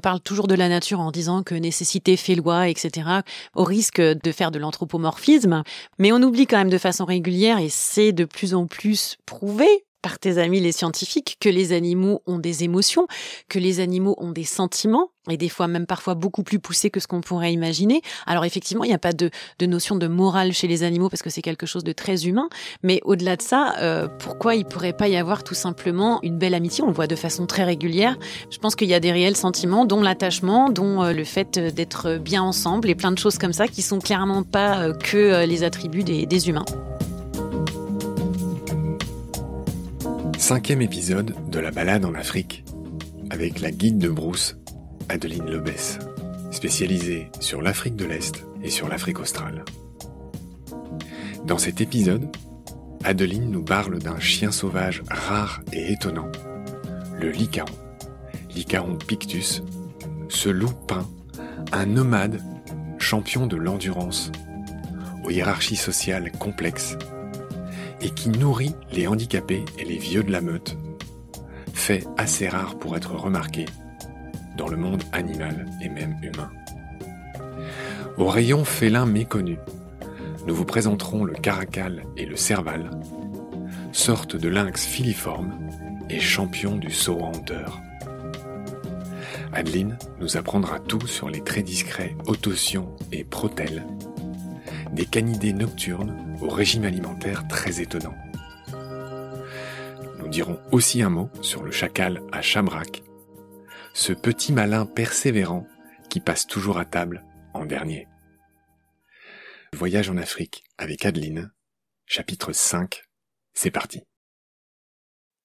on parle toujours de la nature en disant que nécessité fait loi, etc., au risque de faire de l'anthropomorphisme. Mais on oublie quand même de façon régulière, et c'est de plus en plus prouvé par tes amis les scientifiques que les animaux ont des émotions, que les animaux ont des sentiments, et des fois même parfois beaucoup plus poussés que ce qu'on pourrait imaginer. Alors effectivement, il n'y a pas de, notion de morale chez les animaux parce que c'est quelque chose de très humain, mais au-delà de ça, euh, pourquoi il pourrait pas y avoir tout simplement une belle amitié? On le voit de façon très régulière. Je pense qu'il y a des réels sentiments, dont l'attachement, dont euh, le fait d'être bien ensemble, et plein de choses comme ça qui sont clairement pas euh, que les attributs des humains. Cinquième épisode de la balade en Afrique, avec la guide de brousse, Adeline Lebès, spécialisée sur l'Afrique de l'Est et sur l'Afrique australe. Dans cet épisode, Adeline nous parle d'un chien sauvage rare et étonnant, le Lycaon, Lycaon pictus, ce loup peint, un nomade, champion de l'endurance, aux hiérarchies sociales complexes et qui nourrit les handicapés et les vieux de la meute. Fait assez rare pour être remarqué dans le monde animal et même humain. Au rayon félin méconnu, nous vous présenterons le caracal et le serval, sorte de lynx filiforme et champion du saut en hauteur. Adeline nous apprendra tout sur les très discrets autotions et protèles, des canidés nocturnes au régime alimentaire très étonnant. Nous dirons aussi un mot sur le chacal à Chabrac, ce petit malin persévérant qui passe toujours à table en dernier. Voyage en Afrique avec Adeline, chapitre 5, c'est parti.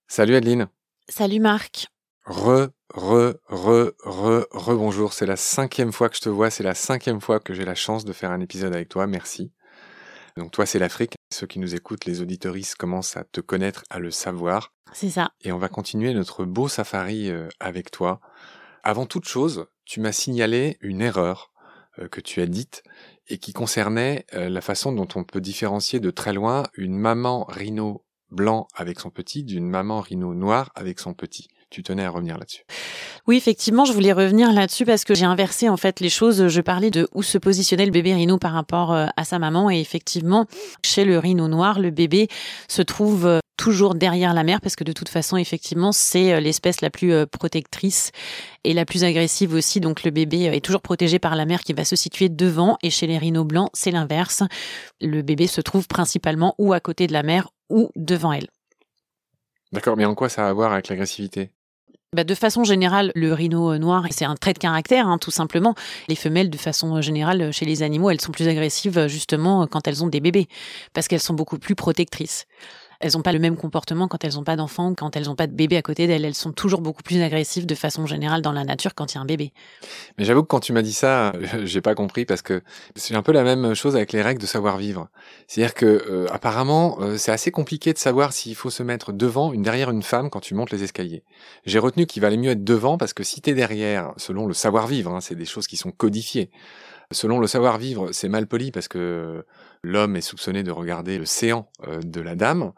Salut Adeline. Salut Marc. Re, re, re, re, re, bonjour. C'est la cinquième fois que je te vois, c'est la cinquième fois que j'ai la chance de faire un épisode avec toi. Merci. Donc toi, c'est l'Afrique. Ceux qui nous écoutent, les auditoristes, commencent à te connaître, à le savoir. C'est ça. Et on va continuer notre beau safari euh, avec toi. Avant toute chose, tu m'as signalé une erreur euh, que tu as dite et qui concernait euh, la façon dont on peut différencier de très loin une maman rhino blanc avec son petit d'une maman rhino noir avec son petit tu tenais à revenir là-dessus. Oui, effectivement, je voulais revenir là-dessus parce que j'ai inversé en fait les choses. Je parlais de où se positionnait le bébé rhino par rapport euh, à sa maman et effectivement, chez le rhino noir, le bébé se trouve euh, toujours derrière la mère parce que de toute façon, effectivement, c'est euh, l'espèce la plus protectrice et la plus agressive aussi. Donc le bébé est toujours protégé par la mère qui va se situer devant et chez les rhinos blancs, c'est l'inverse. Le bébé se trouve principalement ou à côté de la mère ou devant elle. D'accord, mais en quoi ça a à voir avec l'agressivité? Bah, de façon générale, le rhino euh, noir, c'est un trait de caractère, hein, tout simplement. Les femelles, de façon générale, chez les animaux, elles sont plus agressives justement quand elles ont des bébés, parce qu'elles sont beaucoup plus protectrices elles n'ont pas le même comportement quand elles n'ont pas d'enfants, quand elles n'ont pas de bébé à côté d'elles. Elles sont toujours beaucoup plus agressives de façon générale dans la nature quand il y a un bébé. Mais j'avoue que quand tu m'as dit ça, j'ai pas compris parce que c'est un peu la même chose avec les règles de savoir-vivre. C'est-à-dire que euh, apparemment, euh, c'est assez compliqué de savoir s'il faut se mettre devant une derrière une femme quand tu montes les escaliers. J'ai retenu qu'il valait mieux être devant parce que si tu es derrière, selon le savoir-vivre, hein, c'est des choses qui sont codifiées. Selon le savoir-vivre, c'est mal poli parce que l'homme est soupçonné de regarder le séant euh, de la dame,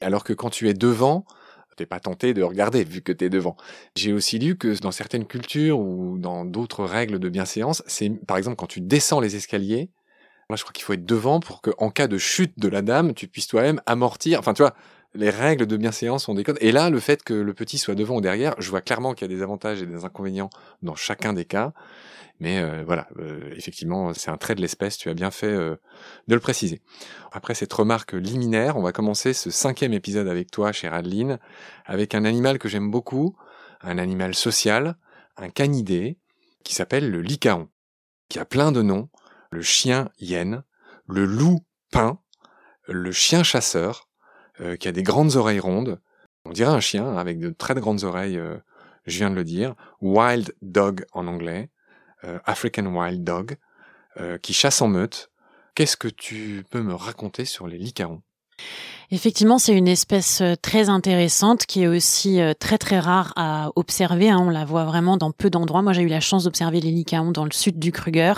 alors que quand tu es devant, t'es pas tenté de regarder vu que tu es devant. J'ai aussi lu que dans certaines cultures ou dans d'autres règles de bienséance, c'est par exemple quand tu descends les escaliers, moi je crois qu'il faut être devant pour que en cas de chute de la dame, tu puisses toi-même amortir. Enfin tu vois, les règles de bienséance sont des codes. Et là, le fait que le petit soit devant ou derrière, je vois clairement qu'il y a des avantages et des inconvénients dans chacun des cas. Mais euh, voilà, euh, effectivement, c'est un trait de l'espèce, tu as bien fait euh, de le préciser. Après cette remarque liminaire, on va commencer ce cinquième épisode avec toi, chère Adeline, avec un animal que j'aime beaucoup, un animal social, un canidé, qui s'appelle le lycaon, qui a plein de noms, le chien hyène, le loup pin, le chien chasseur, qui a des grandes oreilles rondes, on dirait un chien avec de très grandes oreilles, je viens de le dire, wild dog en anglais, African Wild Dog, euh, qui chasse en meute. Qu'est-ce que tu peux me raconter sur les lycaons Effectivement, c'est une espèce euh, très intéressante qui est aussi euh, très très rare à observer. Hein. On la voit vraiment dans peu d'endroits. Moi, j'ai eu la chance d'observer les licaons dans le sud du Kruger.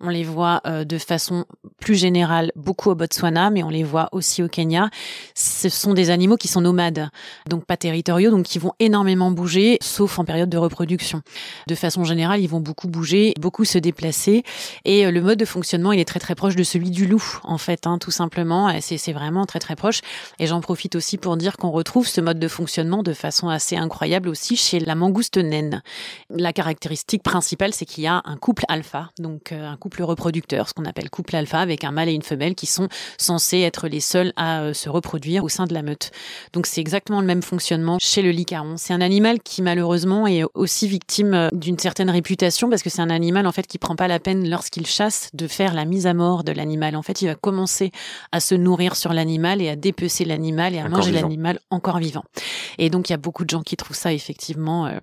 On les voit euh, de façon plus générale beaucoup au Botswana, mais on les voit aussi au Kenya. Ce sont des animaux qui sont nomades, donc pas territoriaux, donc qui vont énormément bouger, sauf en période de reproduction. De façon générale, ils vont beaucoup bouger, beaucoup se déplacer, et le mode de fonctionnement, il est très très proche de celui du loup, en fait, hein, tout simplement. C'est vraiment très très proche. Et j'en profite aussi pour dire qu'on retrouve ce mode de fonctionnement de façon assez incroyable aussi chez la mangouste naine. La caractéristique principale, c'est qu'il y a un couple alpha, donc euh, un couple reproducteur, ce qu'on appelle couple alpha, avec un mâle et une femelle qui sont censés être les seuls à euh, se reproduire au sein de la meute. Donc c'est exactement le même fonctionnement chez le licaon. C'est un animal qui malheureusement est aussi victime euh, d'une certaine réputation parce que c'est un animal en fait qui prend pas la peine lorsqu'il chasse de faire la mise à mort de l'animal. En fait, il va commencer à se nourrir sur l'animal et à dépecer l'animal et à manger l'animal encore vivant. Et donc il y a beaucoup de gens qui trouvent ça effectivement euh,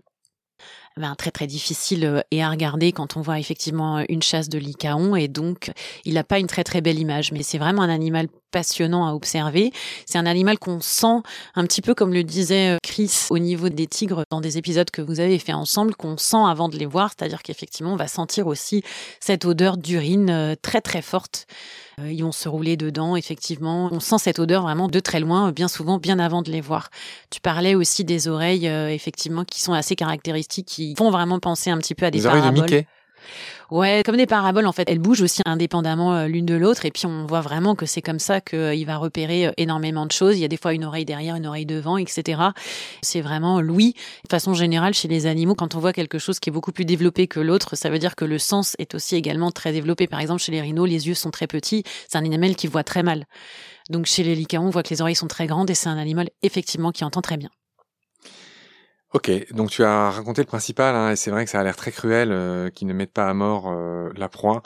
ben, très très difficile euh, et à regarder quand on voit effectivement une chasse de licaon et donc il n'a pas une très très belle image mais c'est vraiment un animal passionnant à observer. C'est un animal qu'on sent un petit peu comme le disait euh, Chris au niveau des tigres dans des épisodes que vous avez fait ensemble, qu'on sent avant de les voir, c'est-à-dire qu'effectivement on va sentir aussi cette odeur d'urine très très forte ils vont se rouler dedans, effectivement. On sent cette odeur vraiment de très loin, bien souvent, bien avant de les voir. Tu parlais aussi des oreilles, euh, effectivement, qui sont assez caractéristiques, qui font vraiment penser un petit peu à des paraboles. Ouais, comme des paraboles en fait, elles bougent aussi indépendamment euh, l'une de l'autre et puis on voit vraiment que c'est comme ça qu'il euh, va repérer euh, énormément de choses. Il y a des fois une oreille derrière, une oreille devant, etc. C'est vraiment Louis. De façon générale, chez les animaux, quand on voit quelque chose qui est beaucoup plus développé que l'autre, ça veut dire que le sens est aussi également très développé. Par exemple, chez les rhinos, les yeux sont très petits. C'est un animal qui voit très mal. Donc chez les licaons, on voit que les oreilles sont très grandes et c'est un animal effectivement qui entend très bien. Ok, donc tu as raconté le principal, hein, et c'est vrai que ça a l'air très cruel euh, qu'ils ne mettent pas à mort euh, la proie.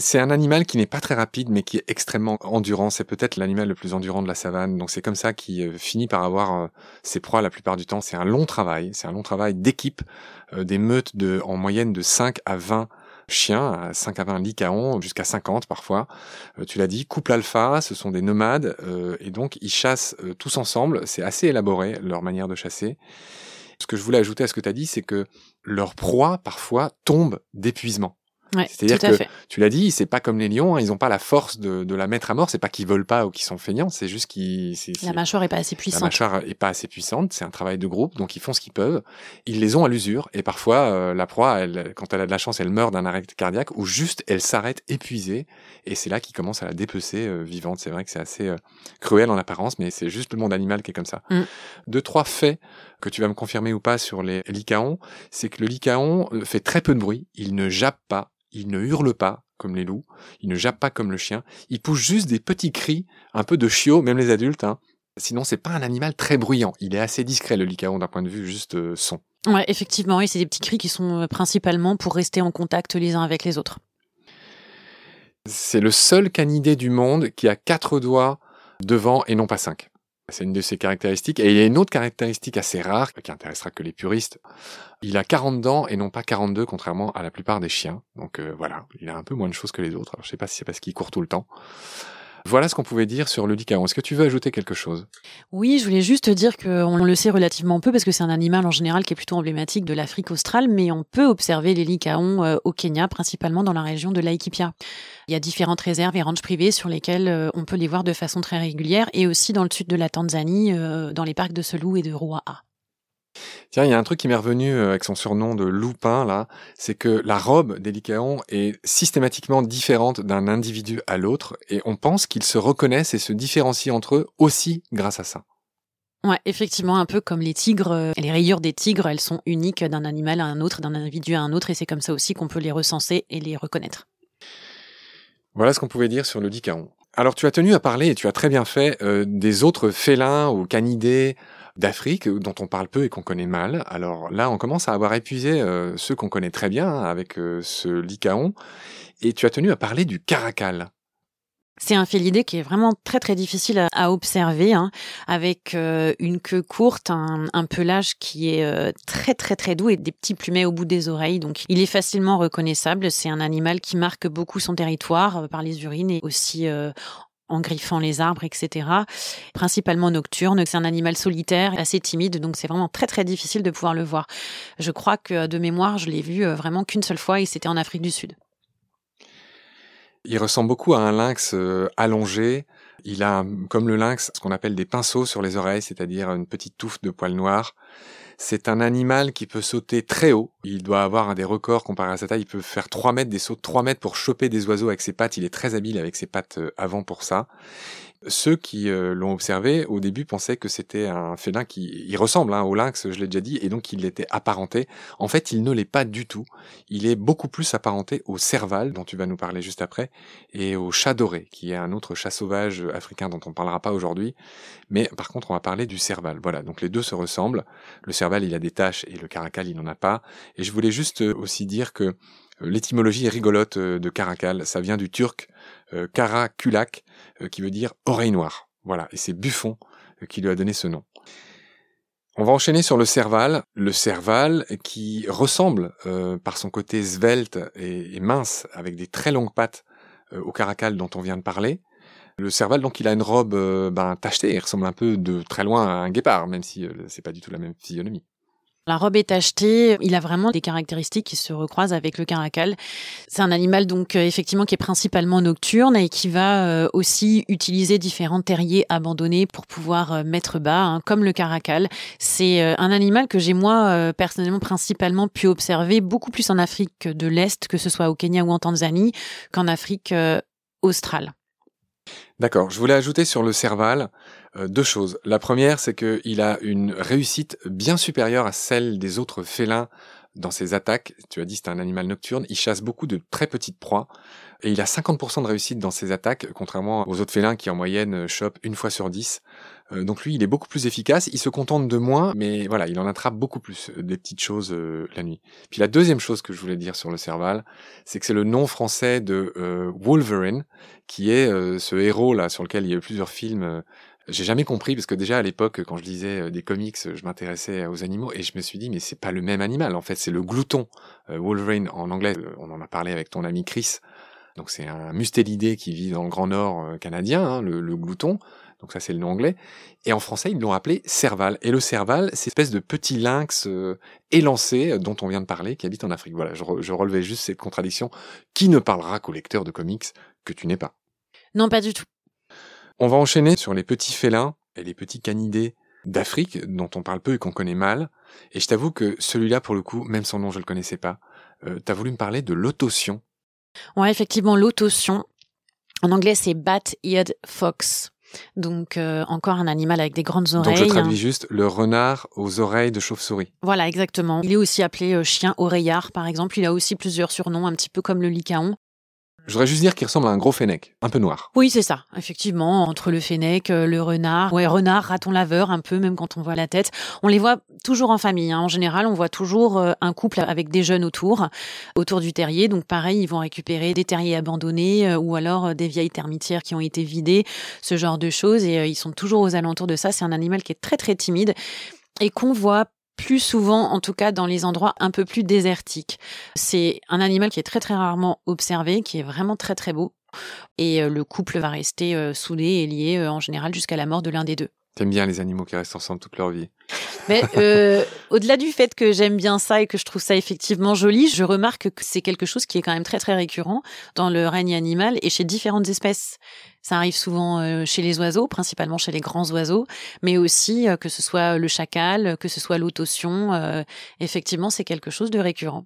C'est un animal qui n'est pas très rapide, mais qui est extrêmement endurant. C'est peut-être l'animal le plus endurant de la savane. Donc c'est comme ça qu'il euh, finit par avoir ses proies la plupart du temps. C'est un long travail, c'est un long travail d'équipe, des meutes de, en moyenne de 5 à 20 chiens, 5 à 20 licaons, jusqu'à 50 parfois. tu l'as dit, couple alpha, ce sont des nomades, et donc ils chassent tous ensemble. C'est assez élaboré, leur manière de chasser. Ce que je voulais ajouter à ce que tu as dit, c'est que leur proie, parfois, tombe d'épuisement. C'est-à-dire que tu l'as dit, c'est pas comme les lions, hein, ils n'ont pas la force de, de, la mettre à mort. C'est pas qu'ils veulent pas ou qu'ils sont feignants, c'est juste qu'ils. La mâchoire est pas assez puissante. La mâchoire est pas assez puissante. C'est un travail de groupe, donc ils font ce qu'ils peuvent. Ils les ont à l'usure et parfois euh, la proie, elle, quand elle a de la chance, elle meurt d'un arrêt cardiaque ou juste elle s'arrête épuisée et c'est là qu'ils commencent à la dépecer euh, vivante. C'est vrai que c'est assez euh, cruel en apparence, mais c'est juste le monde animal qui est comme ça. Mm. Deux trois faits que tu vas me confirmer ou pas sur les licaons, c'est que le licaon euh, fait très peu de bruit, il ne jappe pas, il ne hurle pas comme les loups, il ne jappe pas comme le chien, il pousse juste des petits cris, un peu de chiot, même les adultes. Hein. Sinon, c'est pas un animal très bruyant. Il est assez discret le licaon d'un point de vue juste euh, son. Ouais, effectivement, et c'est des petits cris qui sont euh, principalement pour rester en contact les uns avec les autres. C'est le seul canidé du monde qui a quatre doigts devant et non pas cinq. C'est une de ses caractéristiques. Et il y a une autre caractéristique assez rare qui intéressera que les puristes. Il a 40 dents et non pas 42, contrairement à la plupart des chiens. Donc euh, voilà, il a un peu moins de choses que les autres. Alors, je sais pas si c'est parce qu'il court tout le temps. Voilà ce qu'on pouvait dire sur le licaon. Est-ce que tu veux ajouter quelque chose? Oui, je voulais juste dire qu'on le sait relativement peu parce que c'est un animal en général qui est plutôt emblématique de l'Afrique australe, mais on peut observer les licaons euh, au Kenya, principalement dans la région de Laikipia. Il y a différentes réserves et ranches privées sur lesquelles euh, on peut les voir de façon très régulière et aussi dans le sud de la Tanzanie, euh, dans les parcs de Selous et de Ruaha. Tiens, il y a un truc qui m'est revenu euh, avec son surnom de loupin, là, c'est que la robe des lycaons est systématiquement différente d'un individu à l'autre, et on pense qu'ils se reconnaissent et se différencient entre eux aussi grâce à ça. Ouais, effectivement, un peu comme les tigres, euh, les rayures des tigres, elles sont uniques d'un animal à un autre, d'un individu à un autre, et c'est comme ça aussi qu'on peut les recenser et les reconnaître. Voilà ce qu'on pouvait dire sur le lycaon. Alors tu as tenu à parler, et tu as très bien fait, euh, des autres félins ou canidés d'Afrique dont on parle peu et qu'on connaît mal. Alors là, on commence à avoir épuisé euh, ceux qu'on connaît très bien hein, avec euh, ce lycaon. Et tu as tenu à parler du caracal. C'est un félidé qui est vraiment très très difficile à, observer, hein, avec euh, une queue courte, un, pelage qui est très très très doux et des petits plumets au bout des oreilles. Donc il est facilement reconnaissable. C'est un animal qui marque beaucoup son territoire par les urines et aussi en griffant les arbres, etc. Principalement nocturne. C'est un animal solitaire, assez timide, donc c'est vraiment très très difficile de pouvoir le voir. Je crois que de mémoire, je l'ai vu vraiment qu'une seule fois et c'était en Afrique du Sud. Il ressemble beaucoup à un lynx euh, allongé. Il a, comme le lynx, ce qu'on appelle des pinceaux sur les oreilles, c'est-à-dire une petite touffe de poils noirs. C'est un animal qui peut sauter très haut. Il doit avoir un des records comparé à sa taille. Il peut faire 3 mètres, des sauts de 3 mètres pour choper des oiseaux avec ses pattes. Il est très habile avec ses pattes euh, avant pour ça. Ceux qui euh, l'ont observé au début pensaient que c'était un félin qui il ressemble hein, au lynx, je l'ai déjà dit, et donc il était apparenté. En fait, il ne l'est pas du tout. Il est beaucoup plus apparenté au serval, dont tu vas nous parler juste après, et au chat doré, qui est un autre chat sauvage africain dont on ne parlera pas aujourd'hui. Mais par contre, on va parler du serval. Voilà, donc les deux se ressemblent. Le serval, il a des taches et le caracal, il n'en a pas. Et je voulais juste euh, aussi dire que euh, l'étymologie est rigolote de caracal. Ça vient du turc karakulak, euh, qui veut dire oreille noire. Voilà, et c'est Buffon euh, qui lui a donné ce nom. On va enchaîner sur le serval. Le serval qui ressemble euh, par son côté svelte et, mince, avec des très longues pattes au caracal dont on vient de parler. Le serval, donc, il a une robe ben, tachetée, il ressemble un peu de très loin à un guépard, même si c'est pas du tout la même physionomie. La robe est achetée, il a vraiment des caractéristiques qui se recroisent avec le caracal. C'est un animal donc euh, effectivement qui est principalement nocturne et qui va euh, aussi utiliser différents terriers abandonnés pour pouvoir euh, mettre bas, hein, comme le caracal. C'est un animal que j'ai moi personnellement principalement pu observer beaucoup plus en Afrique de l'Est, que ce soit au Kenya ou en Tanzanie, qu'en Afrique australe. D'accord. Je voulais ajouter sur le Serval euh, deux choses. La première, c'est qu'il a une réussite bien supérieure à celle des autres félins dans ses attaques. Tu as dit c'est un animal nocturne. Il chasse beaucoup de très petites proies et il a 50% de réussite dans ses attaques, contrairement aux autres félins qui en moyenne chopent une fois sur dix. Euh, donc lui, il est beaucoup plus efficace. Il se contente de moins, mais voilà, il en attrape beaucoup plus euh, des petites choses la nuit. Puis la deuxième chose que je voulais dire sur le Serval, c'est que c'est le nom français de Wolverine, qui est ce héros là sur lequel il y a eu plusieurs films j'ai jamais compris parce que déjà à l'époque, quand je lisais euh, des comics, je m'intéressais aux animaux et je me suis dit mais c'est pas le même animal. En fait, c'est le glouton. Euh, Wolverine en anglais, euh, on en a parlé avec ton ami Chris. Donc c'est un mustélidé qui vit dans le Grand Nord canadien, hein, le, glouton. Donc ça c'est le nom anglais. Et en français ils l'ont appelé serval. Et le serval, c'est espèce de petit lynx élancé dont on vient de parler, qui habite en Afrique. Voilà, je, je relevais juste cette contradiction. Qui ne parlera qu'au lecteur de comics que tu n'es pas? Non, pas du tout. On va enchaîner sur les petits félins et les petits canidés d'Afrique dont on parle peu et qu'on connaît mal. Et je t'avoue que celui-là, pour le coup, même son nom, je le connaissais pas. Euh, T'as voulu me parler de l'autotion. Ouais, effectivement, l'autotion. En anglais, c'est bat-eared fox. Donc euh, encore un animal avec des grandes oreilles. Donc je traduis juste le renard aux oreilles de chauve-souris. Voilà, exactement. Il est aussi appelé euh, chien oreillard, par exemple. Il a aussi plusieurs surnoms, un petit peu comme le lycaon. Je voudrais juste dire qu'il ressemble à un gros fennec, un peu noir. Oui, c'est ça, effectivement, entre le fennec, euh, le renard, ouais, renard, raton laveur, un peu, même quand on voit la tête. On les voit toujours en famille. Hein. En général, on voit toujours euh, un couple avec des jeunes autour, autour du terrier. Donc, pareil, ils vont récupérer des terriers abandonnés euh, ou alors des vieilles termitières qui ont été vidées, ce genre de choses. Et ils sont toujours aux alentours de ça. C'est un animal qui est très, très timide et qu'on voit plus souvent, en tout cas dans les endroits un peu plus désertiques. C'est un animal qui est très très rarement observé, qui est vraiment très très beau. Et euh, le couple va rester euh, soudé et lié euh, en général jusqu'à la mort de l'un des deux. T'aimes bien les animaux qui restent ensemble toute leur vie. Mais euh, au-delà du fait que j'aime bien ça et que je trouve ça effectivement joli, je remarque que c'est quelque chose qui est quand même très très récurrent dans le règne animal et chez différentes espèces. Ça arrive souvent euh, chez les oiseaux, principalement chez les grands oiseaux, mais aussi euh, que ce soit le chacal, que ce soit l'autotion. effectivement, c'est quelque chose de récurrent.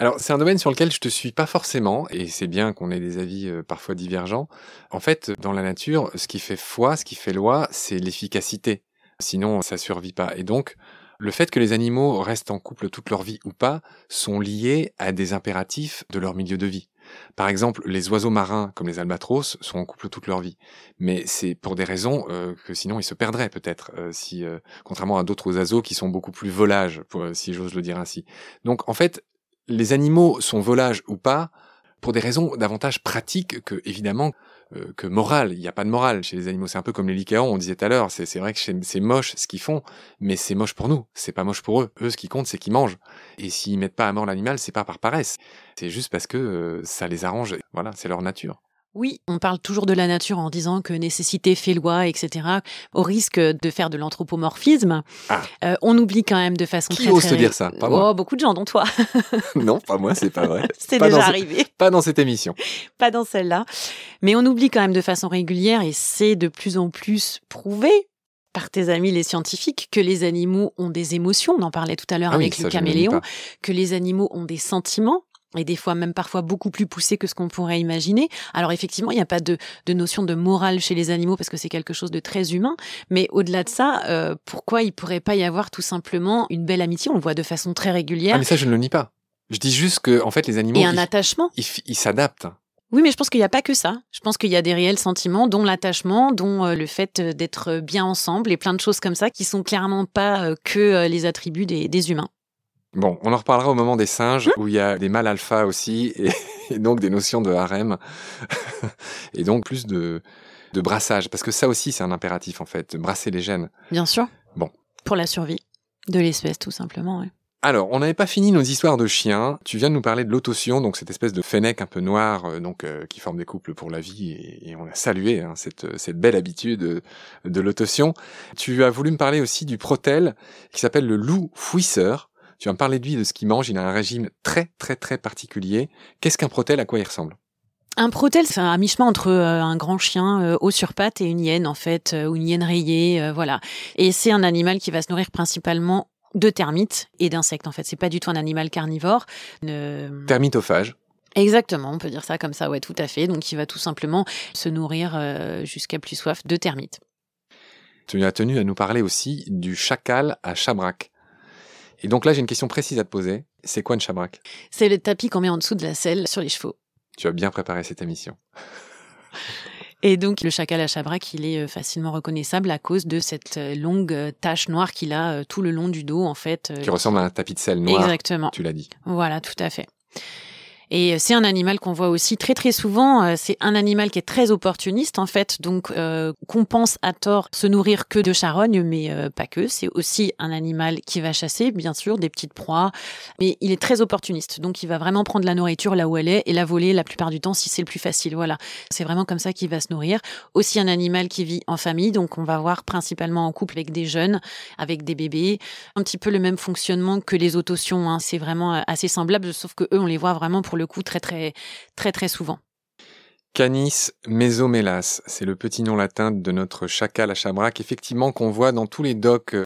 Alors, c'est un domaine sur lequel je te suis pas forcément, et c'est bien qu'on ait des avis euh, parfois divergents. En fait, dans la nature, ce qui fait foi, ce qui fait loi, c'est l'efficacité. Sinon, ça survit pas. Et donc, le fait que les animaux restent en couple toute leur vie ou pas sont liés à des impératifs de leur milieu de vie. Par exemple, les oiseaux marins, comme les albatros, sont en couple toute leur vie. Mais c'est pour des raisons euh, que sinon ils se perdraient peut-être, euh, si, contrairement à d'autres oiseaux qui sont beaucoup plus volages, si j'ose le dire ainsi. Donc en fait, les animaux sont volages ou pas pour des raisons davantage pratiques que évidemment euh, que morales. Il n'y a pas de morale chez les animaux. C'est un peu comme les lycaons, on disait tout à l'heure. C'est vrai que c'est moche ce qu'ils font, mais c'est moche pour nous. C'est pas moche pour eux. Eux, ce qui compte, c'est qu'ils mangent. Et s'ils mettent pas à mort l'animal, c'est pas par paresse. C'est juste parce que euh, ça les arrange. Voilà, c'est leur nature. Oui, on parle toujours de la nature en disant que nécessité fait loi, etc. Au risque de faire de l'anthropomorphisme, Ah. Euh, on oublie quand même de façon Qui très ose très te dire ça? Pas moi. Oh, beaucoup de gens, dont toi. non, pas moi, c'est pas vrai. C'est déjà ce- arrivé. Pas dans cette émission. pas dans celle-là. Mais on oublie quand même de façon régulière, et c'est de plus en plus prouvé par tes amis les scientifiques, que les animaux ont des émotions. On en parlait tout à l'heure Ah oui, avec ça, le caméléon, que les animaux ont des sentiments. Et des fois même parfois beaucoup plus poussés que ce qu'on pourrait imaginer. Alors effectivement, il n'y a pas de, de notion de morale chez les animaux parce que c'est quelque chose de très humain. Mais au-delà de ça, euh, pourquoi il pourrait pas y avoir tout simplement une belle amitié? On le voit de façon très régulière. Ah, mais ça, je ne le nie pas. Je dis juste que, en fait, les animaux, et un ils- attachement. ils s'adaptent. Oui, mais je pense qu'il n'y a pas que ça. Je pense qu'il y a des réels sentiments, dont l'attachement, dont euh, le fait euh, d'être bien ensemble et plein de choses comme ça qui sont clairement pas euh, que euh, les attributs des, des humains. Bon, on en reparlera au moment des Mmh. singes, où il y a des mâles alpha aussi, et, et donc des notions de harem, et donc plus de, de brassage, parce que ça aussi c'est un impératif en fait, de brasser les gènes. Bien sûr. Bon. Pour la survie de l'espèce, tout simplement. ouais. Alors, on n'avait pas fini nos histoires de chiens. Tu viens de nous parler de l'autotion, donc cette espèce de fennec un peu noir, euh, donc euh, qui forme des couples pour la vie, et, et on a salué hein, cette, euh, cette belle habitude de l'autotion. Tu as voulu me parler aussi du protel, qui s'appelle le loup fouisseur. Tu vas me parler de lui, de ce qu'il mange. Il a un régime très très très particulier. Qu'est-ce qu'un protel À quoi il ressemble? Un protel, c'est un mi-chemin entre euh, un grand chien euh, haut sur pattes et une hyène, en fait, euh, ou une hyène rayée, voilà. Et c'est un animal qui va se nourrir principalement de termites et d'insectes, en fait. C'est pas du tout un animal carnivore. Ne- Termitophage. Exactement, on peut dire ça comme ça, ouais, tout à fait. Donc, il va tout simplement se nourrir jusqu'à plus soif de termites. Tu as tenu à nous parler aussi du chacal à chabrac. Et donc là, j'ai une question précise à te poser. C'est quoi une chabrac C'est le tapis qu'on met en dessous de la selle sur les chevaux. Tu as bien préparé cette émission. Et donc, le chacal à chabrac, il est euh, facilement reconnaissable à cause de cette euh, longue euh, tache noire qu'il a tout le long du dos, en fait. Qui ressemble à un tapis de sel noir. Exactement. Tu l'as dit. Voilà, tout à fait. Et euh, c'est un animal qu'on voit aussi très très souvent. euh, C'est un animal qui est très opportuniste en fait, donc euh, qu'on pense à tort se nourrir que de charognes, mais pas que. C'est aussi un animal qui va chasser, bien sûr, des petites proies, mais il est très opportuniste. Donc il va vraiment prendre la nourriture là où elle est et la voler la plupart du temps si c'est le plus facile. Voilà, c'est vraiment comme ça qu'il va se nourrir. Aussi un animal qui vit en famille, donc on va voir principalement en couple avec des jeunes, avec des bébés, un petit peu le même fonctionnement que les autotions. Hein. C'est vraiment assez semblable, sauf que eux, on les voit vraiment pour coup très souvent. Canis mesomelas, c'est le petit nom latin de notre chacal à chabrac, effectivement qu'on voit dans tous les docks euh,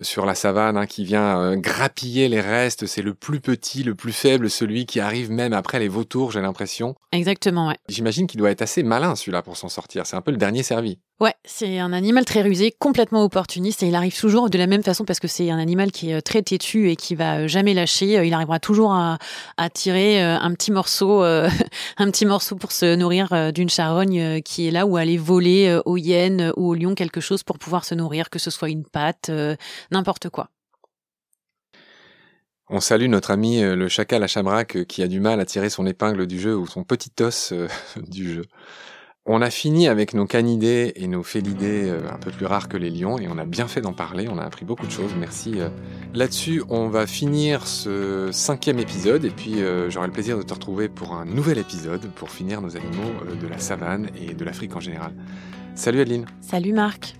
sur la savane, hein, qui vient euh, grappiller les restes. C'est le plus petit, le plus faible, celui qui arrive même après les vautours, j'ai l'impression. Exactement, ouais. J'imagine qu'il doit être assez malin celui-là pour s'en sortir. C'est un peu le dernier servi. Ouais, c'est un animal très rusé, complètement opportuniste et il arrive toujours de la même façon parce que c'est un animal qui est euh, très têtu et qui va euh, jamais lâcher. Il arrivera toujours à, à tirer un petit morceau, euh, un petit morceau pour se nourrir d'une charogne qui est là ou aller voler aux hyènes ou aux lions quelque chose pour pouvoir se nourrir, que ce soit une patte, euh, n'importe quoi. On salue notre ami euh, le chacal à chabrac euh, qui a du mal à tirer son épingle du jeu ou son petit os euh, du jeu. On a fini avec nos canidés et nos félidés euh, un peu plus rares que les lions et on a bien fait d'en parler, on a appris beaucoup de choses, merci. euh. Là-dessus, on va finir ce cinquième épisode et puis euh, j'aurai le plaisir de te retrouver pour un nouvel épisode pour finir nos animaux de la savane et de l'Afrique en général. Salut Adeline Salut Marc.